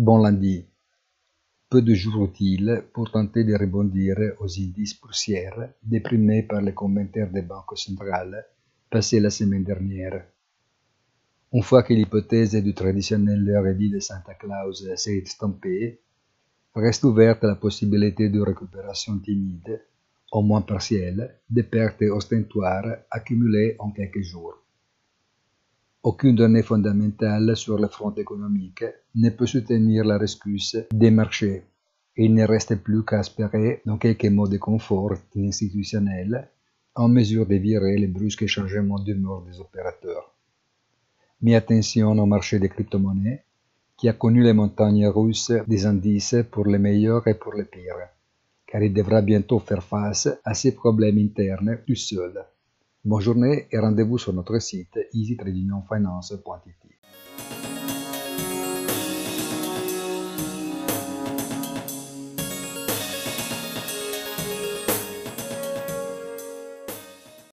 Bon lundi. Peu de jours utiles pour tenter de rebondir aux indices boursières déprimés par les commentaires des banques centrales passés la semaine dernière? Une fois que l'hypothèse du traditionnel rédit de Santa Claus s'est estampée, reste ouverte la possibilité de récupération timide, au moins partielle, des pertes ostentoires accumulées en quelques jours. Aucune donnée fondamentale sur le front économique ne peut soutenir la rescousse des marchés il ne reste plus qu'à espérer dans quelques mots de confort institutionnel en mesure de virer les brusques changements d'humeur des opérateurs. Mais attention au marché des crypto-monnaies qui a connu les montagnes russes des indices pour les meilleurs et pour les pires, car il devra bientôt faire face à ses problèmes internes tout seul. Bonne journée et rendez-vous sur notre site easytradingfinance.it.